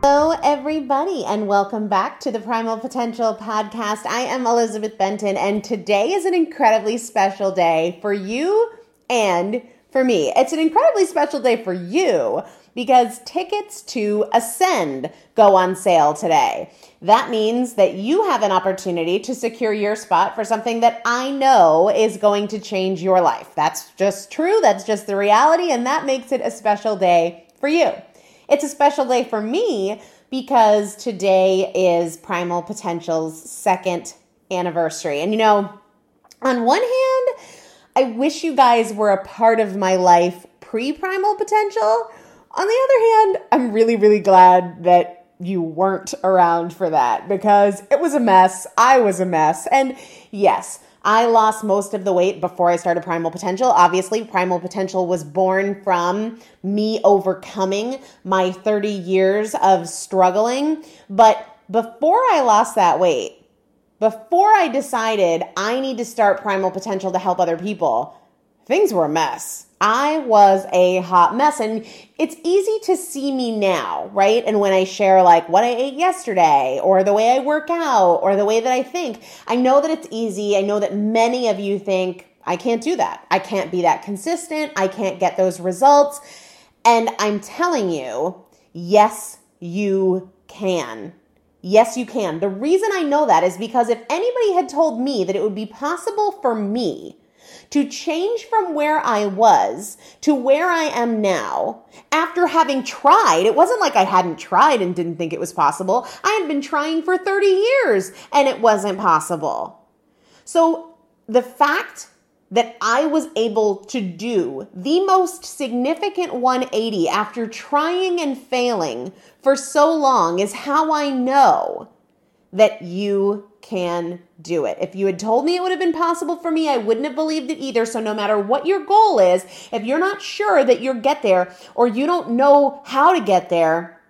Hello, everybody, and welcome back to the Primal Potential Podcast. I am Elizabeth Benton, and today is an incredibly special day for you and for me. It's an incredibly special day for you because tickets to Ascend go on sale today. That means that you have an opportunity to secure your spot for something that I know is going to change your life. That's just true. That's just the reality. And that makes it a special day for you. It's a special day for me because today is Primal Potential's second anniversary. And you know, on one hand, I wish you guys were a part of my life pre Primal Potential. On the other hand, I'm really, really glad that you weren't around for that because it was a mess. I was a mess. And yes, I lost most of the weight before I started Primal Potential. Obviously, Primal Potential was born from me overcoming my 30 years of struggling. But before I lost that weight, before I decided I need to start Primal Potential to help other people, things were a mess. I was a hot mess. And it's easy to see me now, right? And when I share like what I ate yesterday or the way I work out or the way that I think, I know that it's easy. I know that many of you think, I can't do that. I can't be that consistent. I can't get those results. And I'm telling you, yes, you can. Yes, you can. The reason I know that is because if anybody had told me that it would be possible for me to change from where I was to where I am now after having tried. It wasn't like I hadn't tried and didn't think it was possible. I had been trying for 30 years and it wasn't possible. So the fact that I was able to do the most significant 180 after trying and failing for so long is how I know that you can do it. If you had told me it would have been possible for me, I wouldn't have believed it either. So no matter what your goal is, if you're not sure that you'll get there or you don't know how to get there,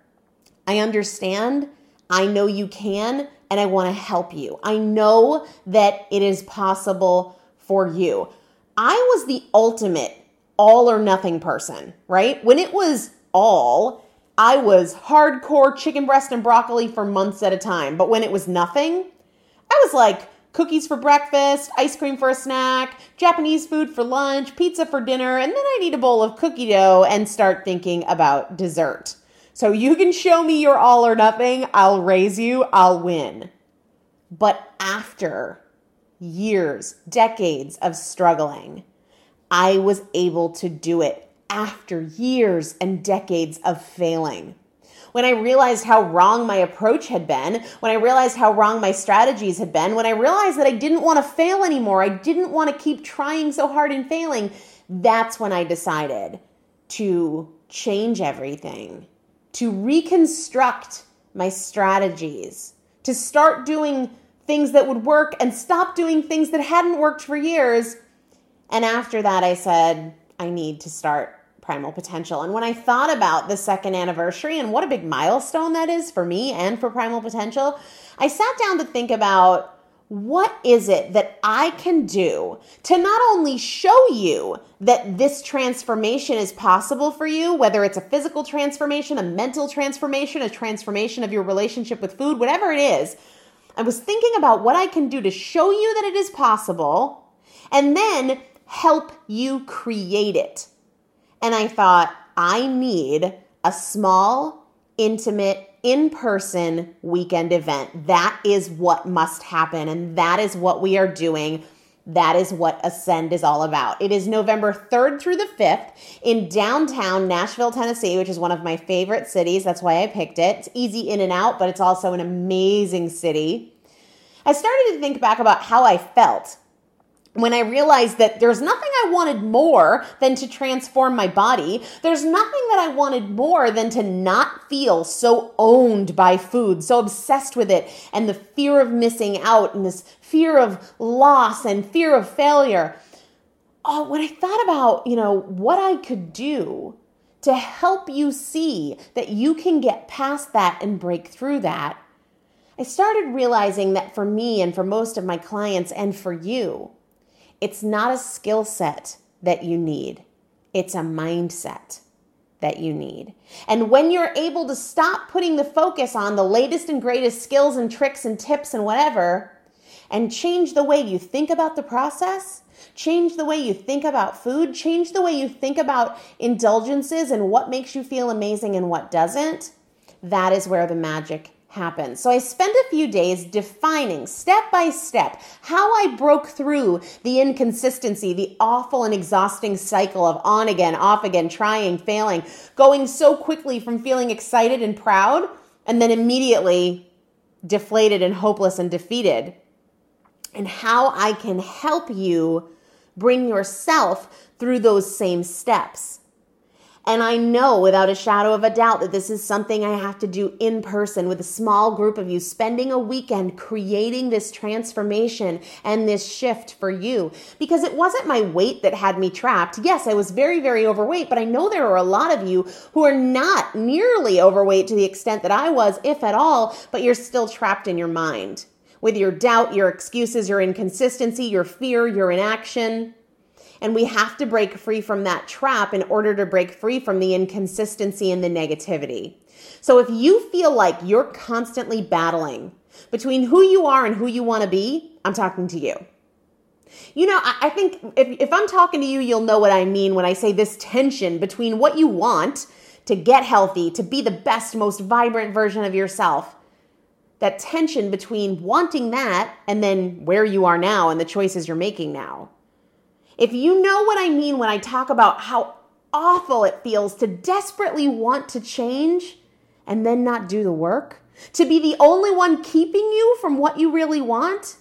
I understand. I know you can and I want to help you. I know that it is possible for you. I was the ultimate all or nothing person, right? When it was all, I was hardcore chicken breast and broccoli for months at a time. But when it was nothing, I was like cookies for breakfast, ice cream for a snack, Japanese food for lunch, pizza for dinner, and then I'd eat a bowl of cookie dough and start thinking about dessert. So you can show me your all or nothing, I'll raise you, I'll win. But after years, decades of struggling, I was able to do it after years and decades of failing. When I realized how wrong my approach had been, when I realized how wrong my strategies had been, when I realized that I didn't want to fail anymore, I didn't want to keep trying so hard and failing, that's when I decided to change everything, to reconstruct my strategies, to start doing things that would work and stop doing things that hadn't worked for years. And after that, I said, I need to start primal potential. And when I thought about the second anniversary and what a big milestone that is for me and for primal potential, I sat down to think about what is it that I can do to not only show you that this transformation is possible for you, whether it's a physical transformation, a mental transformation, a transformation of your relationship with food, whatever it is. I was thinking about what I can do to show you that it is possible and then help you create it. And I thought, I need a small, intimate, in person weekend event. That is what must happen. And that is what we are doing. That is what Ascend is all about. It is November 3rd through the 5th in downtown Nashville, Tennessee, which is one of my favorite cities. That's why I picked it. It's easy in and out, but it's also an amazing city. I started to think back about how I felt when I realized that there's nothing I wanted more than to transform my body, there's nothing that I wanted more than to not feel so owned by food, so obsessed with it, and the fear of missing out, and this fear of loss and fear of failure. Oh, when I thought about, you know, what I could do to help you see that you can get past that and break through that, I started realizing that for me and for most of my clients and for you, it's not a skill set that you need, it's a mindset that you need. And when you're able to stop putting the focus on the latest and greatest skills and tricks and tips and whatever, and change the way you think about the process, change the way you think about food, change the way you think about indulgences and what makes you feel amazing and what doesn't, that is where the magic happens. So I spent a few days defining step by step how I broke through the inconsistency, the awful and exhausting cycle of on again, off again, trying, failing, going so quickly from feeling excited and proud and then immediately deflated and hopeless and defeated. And how I can help you bring yourself through those same steps. And I know without a shadow of a doubt that this is something I have to do in person with a small group of you, spending a weekend creating this transformation and this shift for you. Because it wasn't my weight that had me trapped. Yes, I was very, very overweight, but I know there are a lot of you who are not nearly overweight to the extent that I was, if at all, but you're still trapped in your mind with your doubt, your excuses, your inconsistency, your fear, your inaction. And we have to break free from that trap in order to break free from the inconsistency and the negativity. So if you feel like you're constantly battling between who you are and who you want to be, I'm talking to you. You know, I, think if, if I'm talking to you, you'll know what I mean when I say this tension between what you want to get healthy, to be the best, most vibrant version of yourself. That tension between wanting that and then where you are now and the choices you're making now. If you know what I mean when I talk about how awful it feels to desperately want to change and then not do the work, to be the only one keeping you from what you really want,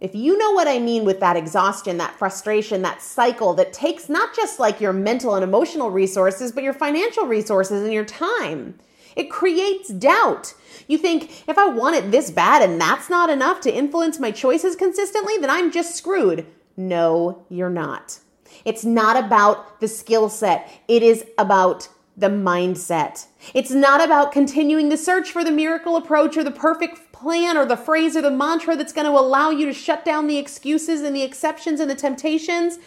if you know what I mean with that exhaustion, that frustration, that cycle that takes not just like your mental and emotional resources, but your financial resources and your time, it creates doubt. You think, if I want it this bad and that's not enough to influence my choices consistently, then I'm just screwed. No, you're not. It's not about the skill set, it is about the mindset. It's not about continuing the search for the miracle approach or the perfect plan or the phrase or the mantra that's going to allow you to shut down the excuses and the exceptions and the temptations.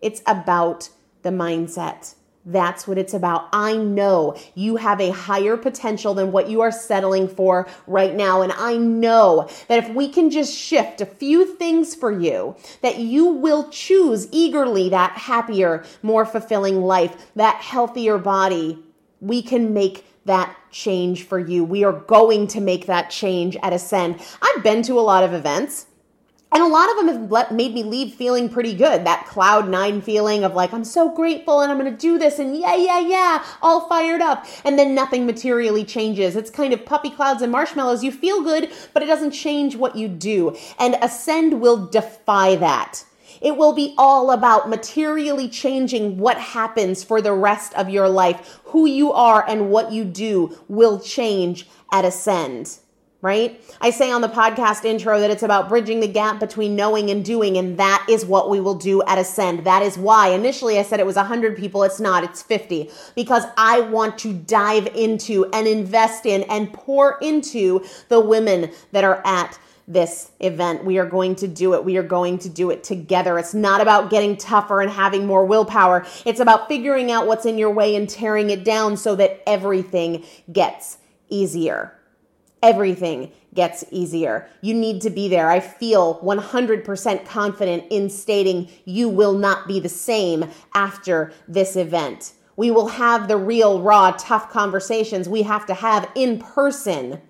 It's about the mindset. That's what it's about. I know you have a higher potential than what you are settling for right now. And I know that if we can just shift a few things for you, that you will choose eagerly that happier, more fulfilling life, that healthier body. We can make that change for you. We are going to make that change at Ascend. I've been to a lot of events. And a lot of them have let, made me leave feeling pretty good. That cloud nine feeling of like, I'm so grateful and I'm going to do this and yeah, yeah, yeah, all fired up. And then nothing materially changes. It's kind of puppy clouds and marshmallows. You feel good, but it doesn't change what you do. And Ascend will defy that. It will be all about materially changing what happens for the rest of your life. Who you are and what you do will change at Ascend right? I say on the podcast intro that it's about bridging the gap between knowing and doing, and that is what we will do at Ascend. That is why initially I said it was 100 people. It's not, it's 50, because I want to dive into and invest in and pour into the women that are at this event. We are going to do it. We are going to do it together. It's not about getting tougher and having more willpower. It's about figuring out what's in your way and tearing it down so that everything gets easier everything gets easier. You need to be there. I feel 100% confident in stating you will not be the same after this event. We will have the real, raw, tough conversations we have to have in person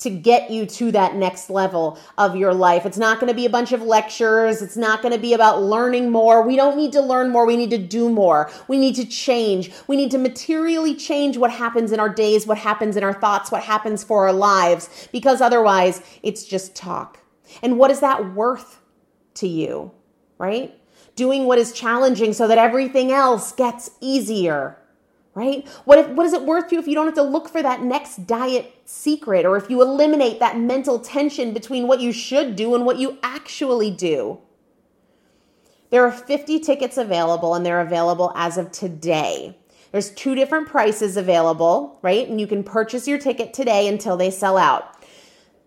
to get you to that next level of your life. It's not going to be a bunch of lectures. It's not going to be about learning more. We don't need to learn more. We need to do more. We need to change. We need to materially change what happens in our days, what happens in our thoughts, what happens for our lives, because otherwise it's just talk. And what is that worth to you, right? Doing what is challenging so that everything else gets easier right? What, if, what is it worth to you if you don't have to look for that next diet secret or if you eliminate that mental tension between what you should do and what you actually do? There are 50 tickets available and they're available as of today. There's two different prices available, right? And you can purchase your ticket today until they sell out.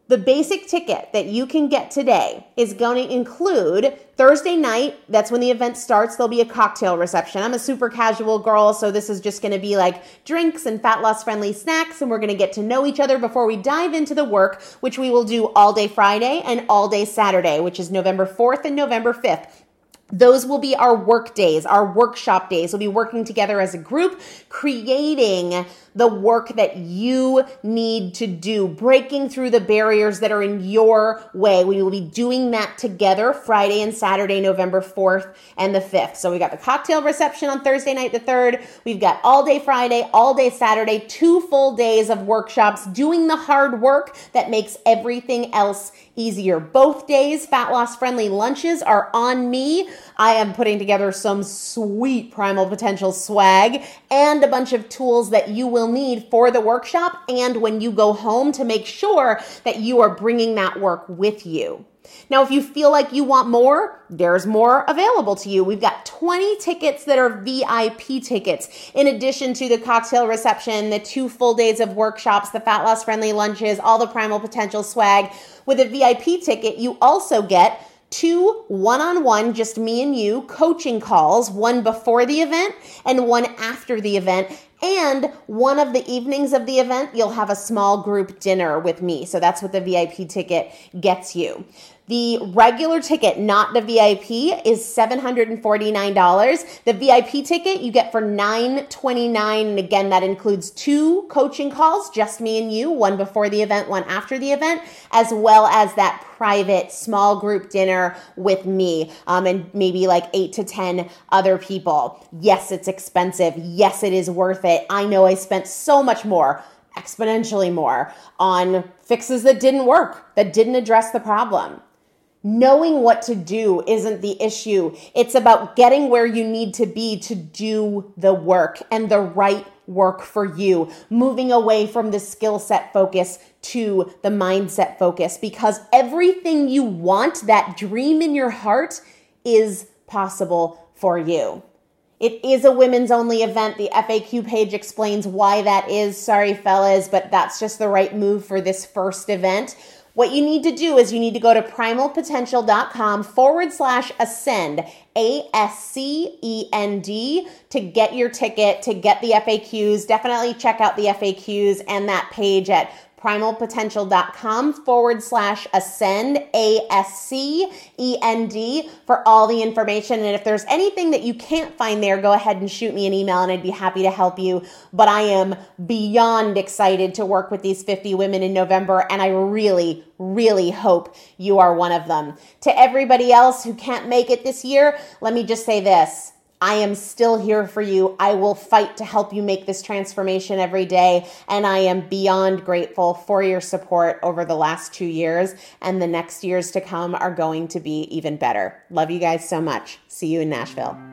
The basic ticket that you can get today is going to include Thursday night. That's when the event starts. There'll be a cocktail reception. I'm a super casual girl, so this is just going to be like drinks and fat loss friendly snacks. And we're going to get to know each other before we dive into the work, which we will do all day Friday and all day Saturday, which is November 4th and November 5th. Those will be our work days, our workshop days. We'll be working together as a group, creating the work that you need to do, breaking through the barriers that are in your way. We will be doing that together Friday and Saturday, November 4th and the 5th. So we got the cocktail reception on Thursday night, the 3rd. We've got all day Friday, all day Saturday, two full days of workshops doing the hard work that makes everything else easier. Both days, fat loss friendly lunches are on me. I am putting together some sweet primal potential swag and a bunch of tools that you will need for the workshop and when you go home to make sure that you are bringing that work with you. Now, if you feel like you want more, there's more available to you. We've got 20 tickets that are VIP tickets, in addition to the cocktail reception, the two full days of workshops, the fat loss friendly lunches, all the primal potential swag. With a VIP ticket, you also get two one on one, just me and you, coaching calls, one before the event and one after the event. And one of the evenings of the event, you'll have a small group dinner with me. So that's what the VIP ticket gets you. The regular ticket, not the VIP, is $749. The VIP ticket you get for 929. And again, that includes two coaching calls, just me and you, one before the event, one after the event, as well as that private small group dinner with me um, and maybe like eight to 10 other people. Yes, it's expensive. Yes, it is worth it. I know I spent so much more exponentially more on fixes that didn't work, that didn't address the problem. Knowing what to do isn't the issue. It's about getting where you need to be to do the work and the right work for you, moving away from the skill set focus to the mindset focus because everything you want, that dream in your heart, is possible for you. It is a women's only event. The FAQ page explains why that is. Sorry, fellas, but that's just the right move for this first event. What you need to do is you need to go to primalpotential.com forward slash ascend, A S C E N D, to get your ticket, to get the FAQs. Definitely check out the FAQs and that page at primalpotential.com forward slash ascend, A S C E N D, for all the information. And if there's anything that you can't find there, go ahead and shoot me an email and I'd be happy to help you. But I am beyond excited to work with these 50 women in November, and I really, really hope you are one of them. To everybody else who can't make it this year, let me just say this. I am still here for you. I will fight to help you make this transformation every day. And I am beyond grateful for your support over the last two years. And the next years to come are going to be even better. Love you guys so much. See you in Nashville.